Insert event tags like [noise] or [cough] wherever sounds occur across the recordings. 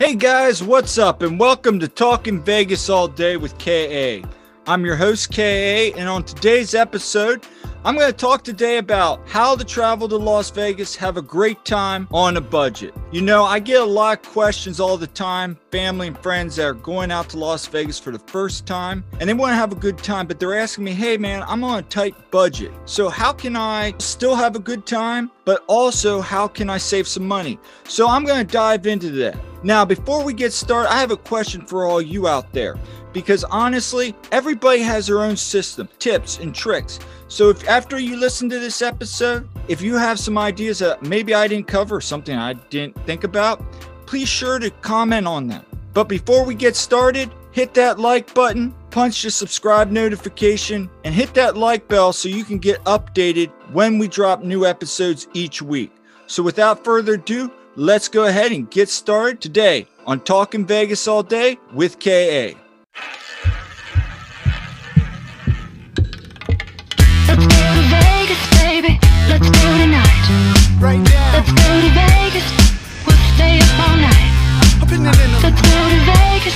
Hey guys, what's up? And welcome to Talking Vegas All Day with KA. I'm your host, KA, and on today's episode, I'm going to talk today about how to travel to Las Vegas, have a great time on a budget. You know, I get a lot of questions all the time, family and friends that are going out to Las Vegas for the first time and they want to have a good time, but they're asking me, hey man, I'm on a tight budget. So, how can I still have a good time, but also how can I save some money? So, I'm going to dive into that. Now, before we get started, I have a question for all you out there because honestly, everybody has their own system, tips, and tricks. So if after you listen to this episode, if you have some ideas that maybe I didn't cover, something I didn't think about, please sure to comment on them. But before we get started, hit that like button, punch the subscribe notification, and hit that like bell so you can get updated when we drop new episodes each week. So without further ado, let's go ahead and get started today on Talking Vegas All Day with KA. Right now, Let's go to Vegas. We'll stay up all night. up in the, Let's go to Vegas.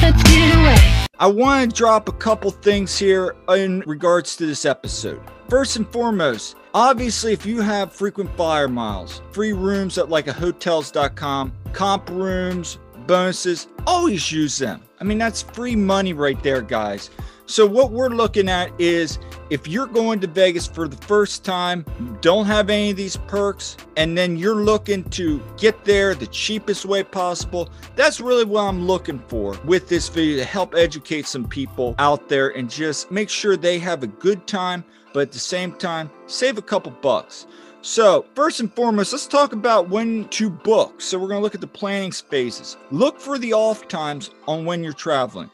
Let's get away. I want to drop a couple things here in regards to this episode. First and foremost, obviously, if you have frequent flyer miles, free rooms at like a hotels.com, comp rooms, bonuses, always use them. I mean, that's free money right there, guys. So, what we're looking at is if you're going to Vegas for the first time, don't have any of these perks, and then you're looking to get there the cheapest way possible, that's really what I'm looking for with this video to help educate some people out there and just make sure they have a good time, but at the same time, save a couple bucks. So, first and foremost, let's talk about when to book. So, we're going to look at the planning phases. Look for the off times on when you're traveling.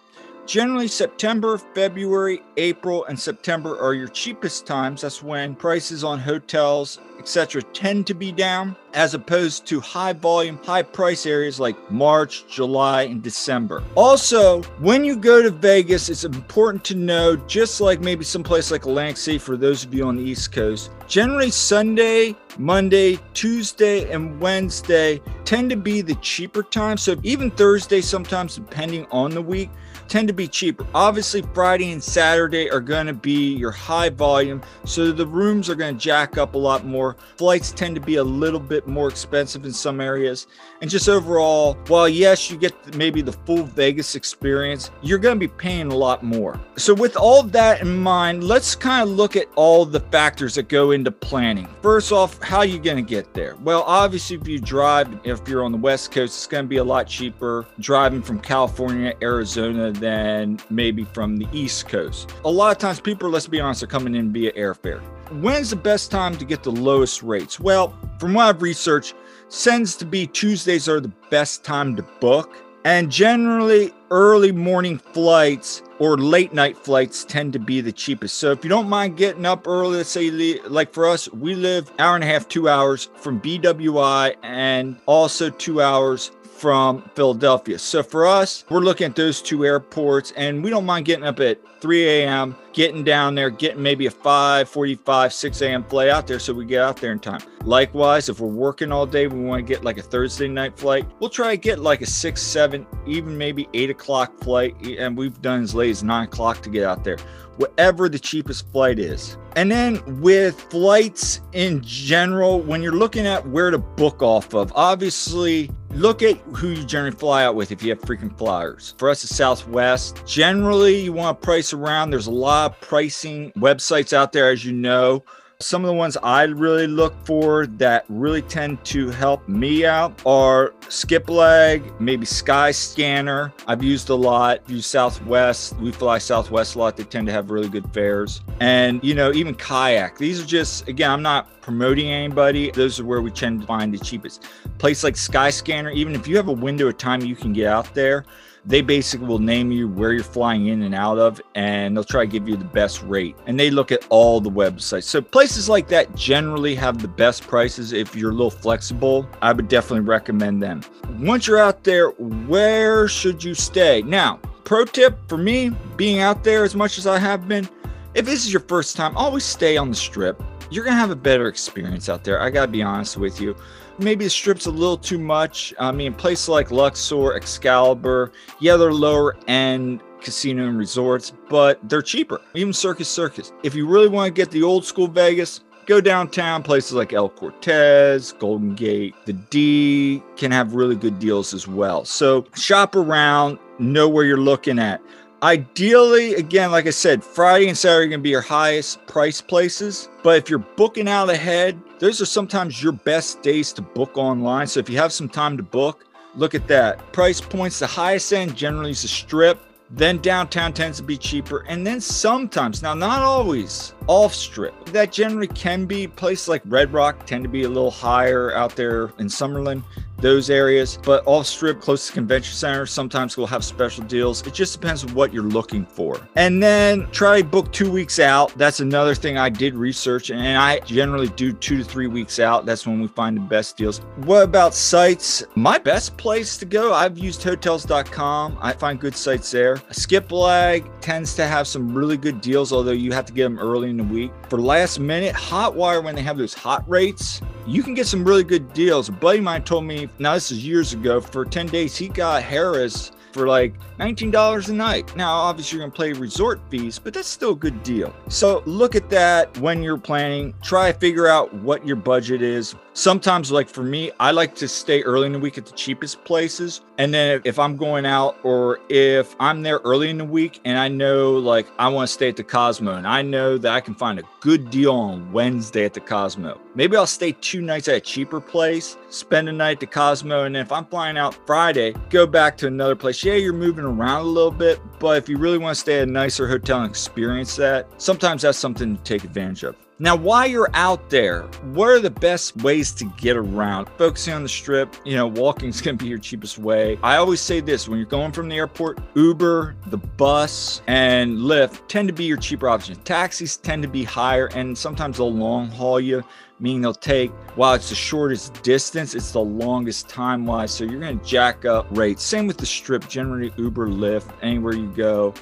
Generally, September, February, April, and September are your cheapest times. That's when prices on hotels, etc., tend to be down, as opposed to high volume, high price areas like March, July, and December. Also, when you go to Vegas, it's important to know, just like maybe someplace like Atlantic City for those of you on the East Coast, generally Sunday, Monday, Tuesday, and Wednesday tend to be the cheaper times. So even Thursday, sometimes depending on the week, tend to be cheaper. Obviously, Friday and Saturday are going to be your high volume, so the rooms are going to jack up a lot more. Flights tend to be a little bit more expensive in some areas. And just overall, while yes, you get maybe the full Vegas experience, you're going to be paying a lot more. So, with all that in mind, let's kind of look at all the factors that go into planning. First off, how are you going to get there? Well, obviously, if you drive, if you're on the West Coast, it's going to be a lot cheaper driving from California, Arizona than maybe from the East Coast. A lot of times, people, let's be honest, are coming in via airfare. When's the best time to get the lowest rates? Well, from what I've researched, tends to be Tuesdays are the best time to book. And generally, early morning flights or late night flights tend to be the cheapest. So if you don't mind getting up early, let's say like for us, we live hour and a half, two hours from BWI and also two hours from Philadelphia. So for us, we're looking at those two airports and we don't mind getting up at 3 a.m., getting down there, getting maybe a 5, 45, 6 a.m. flight out there so we get out there in time. Likewise, if we're working all day, we want to get like a Thursday night flight, we'll try to get like a 6, 7, even maybe 8 o'clock flight. And we've done as late as 9 o'clock to get out there whatever the cheapest flight is. And then with flights in general, when you're looking at where to book off of, obviously look at who you generally fly out with if you have frequent flyers. For us, it's Southwest. Generally, you want to price around. There's a lot of pricing websites out there, as you know. Some of the ones I really look for that really tend to help me out are Skiplag, maybe Skyscanner. I've used a lot. Use Southwest. We fly Southwest a lot. They tend to have really good fares. And, you know, even Kayak. These are just, again, I'm not promoting anybody. Those are where we tend to find the cheapest. Place like Skyscanner, even if you have a window of time you can get out there, they basically will name you where you're flying in and out of and they'll try to give you the best rate. And they look at all the websites. So places like that generally have the best prices if you're a little flexible. I would definitely recommend them. Once you're out there where should you stay? Now pro tip for me being out there as much as i have been if this is your first time always stay on the strip you're to have a better experience out there. I got to be honest with you. Maybe the strip's a little too much. I mean, places like Luxor, Excalibur, yeah, they're lower end casino and resorts, but they're cheaper. Even Circus Circus. If you really want to get the old school Vegas, go downtown places like El Cortez, Golden Gate, the D can have really good deals as well. So shop around, know where you're looking at. Ideally, again, like I said, Friday and Saturday are going to be your highest price places. But if you're booking out ahead, those are sometimes your best days to book online. So if you have some time to book, look at that. Price points, the highest end generally is a strip. Then downtown tends to be cheaper. And then sometimes, now not always, off strip. That generally can be places like Red Rock tend to be a little higher out there in Summerlin those areas. But off strip, close to convention center, sometimes we'll have special deals. It just depends on what you're looking for. And then try book two weeks out. That's another thing I did research, and I generally do two to three weeks out. That's when we find the best deals. What about sites? My best place to go, I've used hotels.com. I find good sites there. Skiplag tends to have some really good deals, although you have to get them early in the week. For last minute, Hotwire, when they have those hot rates, you can get some really good deals. A buddy of mine told me, now this is years ago, for 10 days, he got Harrah's for like $19 a night. Now, obviously, you're going to pay resort fees, but that's still a good deal. So look at that when you're planning. Try to figure out what your budget is. Sometimes, like for me, I like to stay early in the week at the cheapest places. And then if I'm going out or if I'm there early in the week and I know like I want to stay at the Cosmo and I know that I can find a good deal on Wednesday at the Cosmo, maybe I'll stay two nights at a cheaper place, spend a night at the Cosmo. And if I'm flying out Friday, go back to another place. Yeah, you're moving around a little bit, but if you really want to stay at a nicer hotel and experience that, sometimes that's something to take advantage of. Now, while you're out there, what are the best ways to get around? Focusing on the strip, you know, walking is going to be your cheapest way. I always say this when you're going from the airport, Uber, the bus, and Lyft tend to be your cheaper options. Taxis tend to be higher, and sometimes they'll long haul you meaning they'll take while it's the shortest distance it's the longest time wise so you're going to jack up rates same with the strip generally uber lyft anywhere you go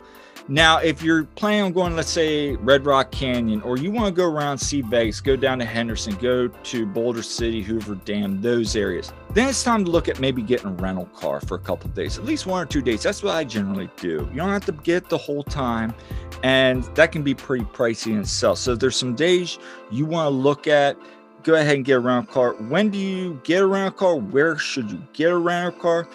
now, if you're planning on going, let's say Red Rock Canyon, or you want to go around see Vegas, go down to Henderson, go to Boulder City, Hoover Dam, those areas, then it's time to look at maybe getting a rental car for a couple days, at least one or two days. That's what I generally do. You don't have to get the whole time, and that can be pretty pricey in itself. So there's some days you want to look at. Go ahead and get a rental car. When do you get a rental car? Where should you get a rental car?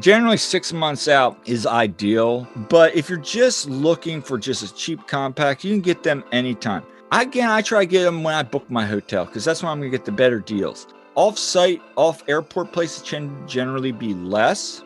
Generally, six months out is ideal, but if you're just looking for just a cheap compact, you can get them anytime. Again, I try to get them when I book my hotel because that's when I'm going to get the better deals. Off site, off airport places can generally be less.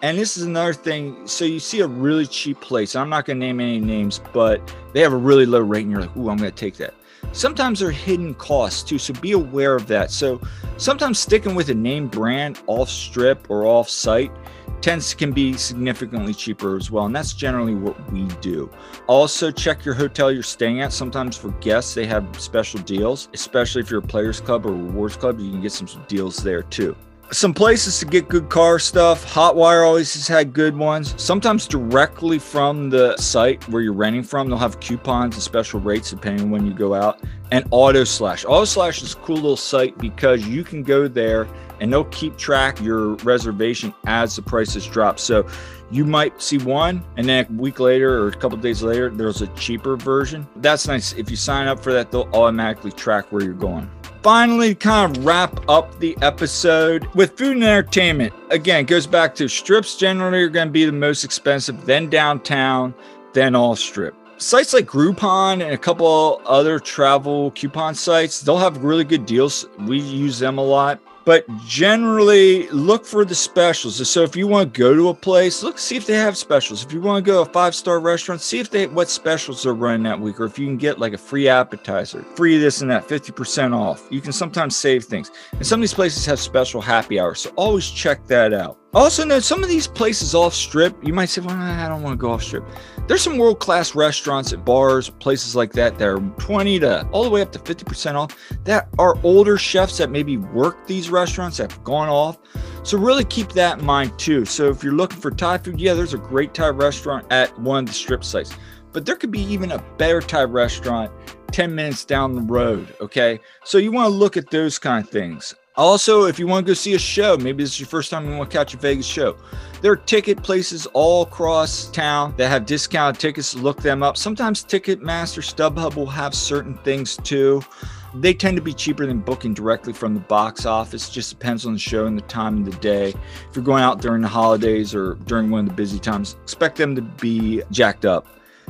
And this is another thing. So you see a really cheap place. I'm not going to name any names, but they have a really low rate, and you're like, ooh, I'm going to take that. Sometimes there are hidden costs too, so be aware of that. So sometimes sticking with a name brand off strip or off site tends to can be significantly cheaper as well and that's generally what we do. Also check your hotel you're staying at. Sometimes for guests they have special deals. Especially if you're a players club or rewards club you can get some deals there too some places to get good car stuff. Hotwire always has had good ones. Sometimes directly from the site where you're renting from, they'll have coupons and special rates depending on when you go out. And Auto Slash. Auto Slash is a cool little site because you can go there and they'll keep track your reservation as the prices drop. So you might see one and then a week later or a couple days later there's a cheaper version. That's nice. If you sign up for that, they'll automatically track where you're going finally kind of wrap up the episode with food and entertainment. Again, goes back to strips generally are going to be the most expensive, then downtown, then all strip. Sites like Groupon and a couple other travel coupon sites, they'll have really good deals. We use them a lot but generally look for the specials. So if you want to go to a place, look see if they have specials. If you want to go to a five star restaurant, see if they what specials are running that week, or if you can get like a free appetizer, free this and that, fifty percent off. You can sometimes save things, and some of these places have special happy hours, so always check that out. Also, note some of these places off strip, you might say, well, I don't want to go off strip. There's some world class restaurants at bars, places like that that are 20 to all the way up to 50% off that are older chefs that maybe work these restaurants that have gone off. So, really keep that in mind too. So, if you're looking for Thai food, yeah, there's a great Thai restaurant at one of the strip sites, but there could be even a better Thai restaurant 10 minutes down the road. Okay. So you want to look at those kind of things. Also, if you want to go see a show, maybe this is your first time you want to catch a Vegas show. There are ticket places all across town that have discounted tickets. Look them up. Sometimes Ticketmaster, StubHub will have certain things too. They tend to be cheaper than booking directly from the box office. Just depends on the show and the time of the day. If you're going out during the holidays or during one of the busy times, expect them to be jacked up.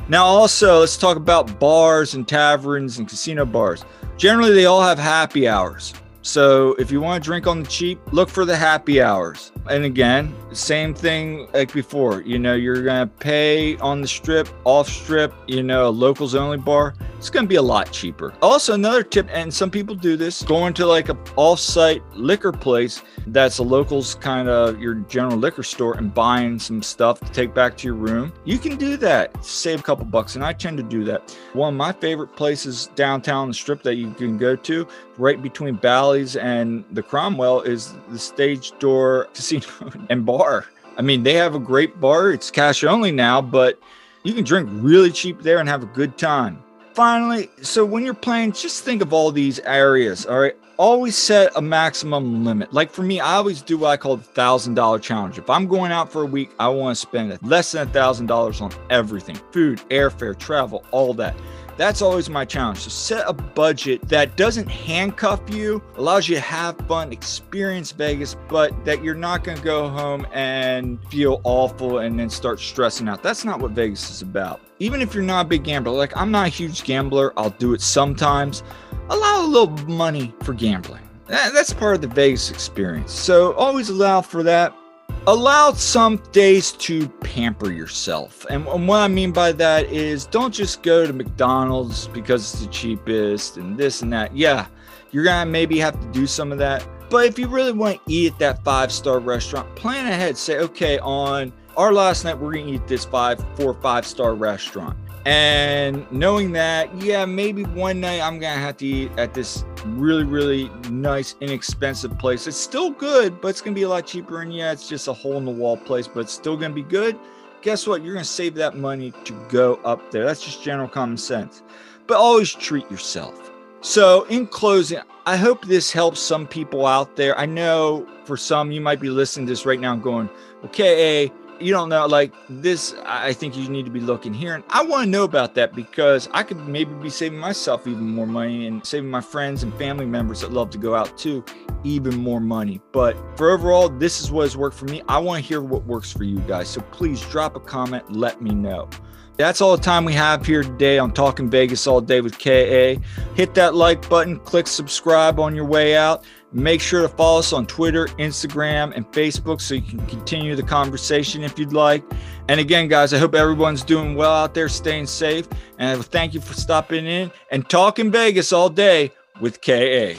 Now, also, let's talk about bars and taverns and casino bars. Generally, they all have happy hours. So if you want to drink on the cheap, look for the happy hours. And again, same thing like before. You know, you're gonna pay on the strip, off strip, you know, a locals only bar. It's gonna be a lot cheaper. Also, another tip, and some people do this, going to like a off-site liquor place that's a locals kind of your general liquor store and buying some stuff to take back to your room. You can do that, save a couple bucks, and I tend to do that. One of my favorite places downtown the strip that you can go to, right between Bally's and the Cromwell, is the Stage Door Casino [laughs] and Bar. I mean, they have a great bar. It's cash only now, but you can drink really cheap there and have a good time. Finally, so when you're playing, just think of all these areas. All right. Always set a maximum limit. Like for me, I always do what I call the thousand dollar challenge. If I'm going out for a week, I want to spend less than a thousand dollars on everything food, airfare, travel, all that. That's always my challenge. So set a budget that doesn't handcuff you, allows you to have fun, experience Vegas, but that you're not going to go home and feel awful and then start stressing out. That's not what Vegas is about. Even if you're not a big gambler, like I'm not a huge gambler, I'll do it sometimes. Allow a little money for gambling. That's part of the Vegas experience. So always allow for that allow some days to pamper yourself. And, and, what I mean by that is don't just go to McDonald's because it's the cheapest and this and that. Yeah, you're going to maybe have to do some of that. But if you really want to eat at that five star restaurant, plan ahead. Say, okay, on our last night, we're going to eat this five, four, five star restaurant. And knowing that, yeah, maybe one night I'm gonna have to eat at this really, really nice, inexpensive place. It's still good, but it's gonna be a lot cheaper. And yeah, it's just a hole in the wall place, but it's still gonna be good. Guess what? You're gonna save that money to go up there. That's just general common sense. But always treat yourself. So, in closing, I hope this helps some people out there. I know for some, you might be listening to this right now and going, okay, you don't know like this i think you need to be looking here. And i want to know about that because i could maybe be saving myself even more money and saving my friends and family members that love to go out too even more money. But for overall this is what has worked for me. I want to hear what works for you guys. So please drop a comment let me know. That's all the time we have here today on Talking Vegas All Day with KA. Hit that like button, click subscribe on your way out. Make sure to follow us on Twitter, Instagram, and Facebook so you can continue the conversation if you'd like. And again, guys, I hope everyone's doing well out there, staying safe. And thank you for stopping in and talking Vegas all day with KA.